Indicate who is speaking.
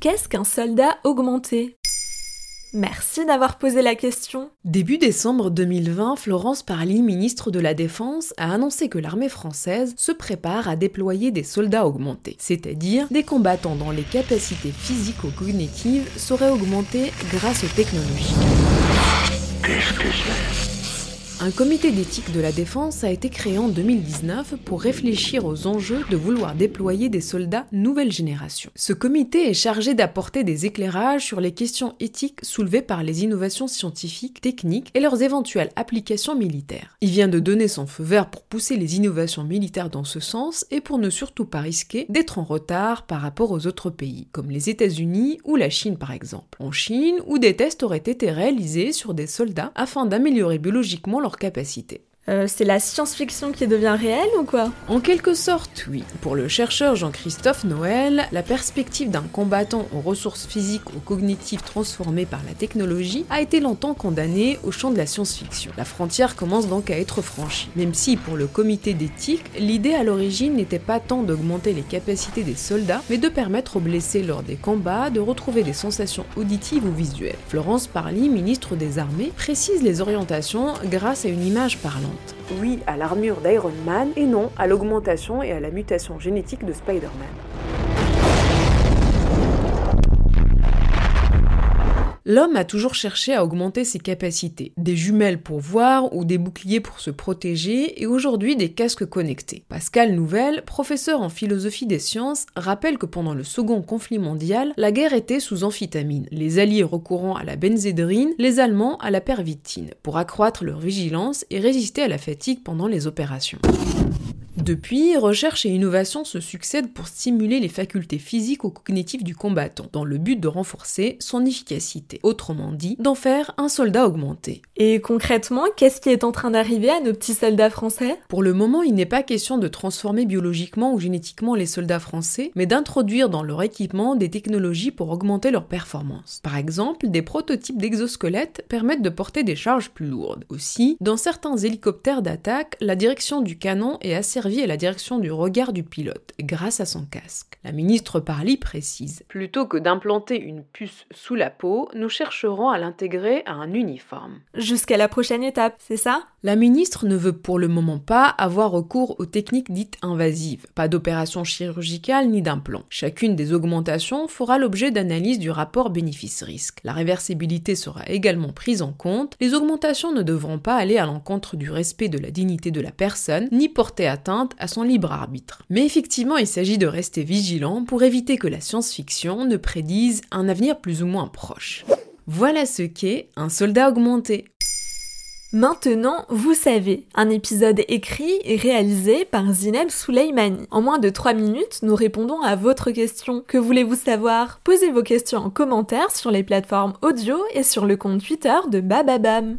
Speaker 1: Qu'est-ce qu'un soldat augmenté? Merci d'avoir posé la question.
Speaker 2: Début décembre 2020, Florence Parly, ministre de la Défense, a annoncé que l'armée française se prépare à déployer des soldats augmentés, c'est-à-dire des combattants dont les capacités physico-cognitives seraient augmentées grâce aux technologies. Un comité d'éthique de la défense a été créé en 2019 pour réfléchir aux enjeux de vouloir déployer des soldats nouvelle génération. Ce comité est chargé d'apporter des éclairages sur les questions éthiques soulevées par les innovations scientifiques, techniques et leurs éventuelles applications militaires. Il vient de donner son feu vert pour pousser les innovations militaires dans ce sens et pour ne surtout pas risquer d'être en retard par rapport aux autres pays, comme les États-Unis ou la Chine par exemple. En Chine, où des tests auraient été réalisés sur des soldats afin d'améliorer biologiquement capacité.
Speaker 1: Euh, c'est la science-fiction qui devient réelle ou quoi?
Speaker 2: En quelque sorte, oui. Pour le chercheur Jean-Christophe Noël, la perspective d'un combattant aux ressources physiques ou cognitives transformées par la technologie a été longtemps condamnée au champ de la science-fiction. La frontière commence donc à être franchie, même si pour le comité d'éthique, l'idée à l'origine n'était pas tant d'augmenter les capacités des soldats, mais de permettre aux blessés lors des combats de retrouver des sensations auditives ou visuelles. Florence Parly, ministre des Armées, précise les orientations grâce à une image parlante. Oui à l'armure d'Iron Man et non à l'augmentation et à la mutation génétique de Spider-Man. L'homme a toujours cherché à augmenter ses capacités, des jumelles pour voir ou des boucliers pour se protéger et aujourd'hui des casques connectés. Pascal Nouvelle, professeur en philosophie des sciences, rappelle que pendant le second conflit mondial, la guerre était sous amphétamine, les alliés recourant à la benzédrine, les Allemands à la pervitine, pour accroître leur vigilance et résister à la fatigue pendant les opérations. Depuis, recherche et innovation se succèdent pour stimuler les facultés physiques ou cognitives du combattant, dans le but de renforcer son efficacité, autrement dit, d'en faire un soldat augmenté.
Speaker 1: Et concrètement, qu'est-ce qui est en train d'arriver à nos petits soldats français?
Speaker 2: Pour le moment, il n'est pas question de transformer biologiquement ou génétiquement les soldats français, mais d'introduire dans leur équipement des technologies pour augmenter leur performance. Par exemple, des prototypes d'exosquelettes permettent de porter des charges plus lourdes. Aussi, dans certains hélicoptères d'attaque, la direction du canon est assez à la direction du regard du pilote, grâce à son casque. La ministre Parly précise Plutôt que d'implanter une puce sous la peau, nous chercherons à l'intégrer à un uniforme.
Speaker 1: Jusqu'à la prochaine étape, c'est ça?
Speaker 2: La ministre ne veut pour le moment pas avoir recours aux techniques dites invasives, pas d'opération chirurgicale ni d'implant. Chacune des augmentations fera l'objet d'analyse du rapport bénéfice-risque. La réversibilité sera également prise en compte. Les augmentations ne devront pas aller à l'encontre du respect de la dignité de la personne, ni porter atteinte à son libre arbitre. Mais effectivement, il s'agit de rester vigilant pour éviter que la science-fiction ne prédise un avenir plus ou moins proche. Voilà ce qu'est un soldat augmenté.
Speaker 1: Maintenant, vous savez, un épisode écrit et réalisé par Zineb Souleimani. En moins de 3 minutes, nous répondons à votre question. Que voulez-vous savoir? Posez vos questions en commentaire sur les plateformes audio et sur le compte Twitter de Bababam.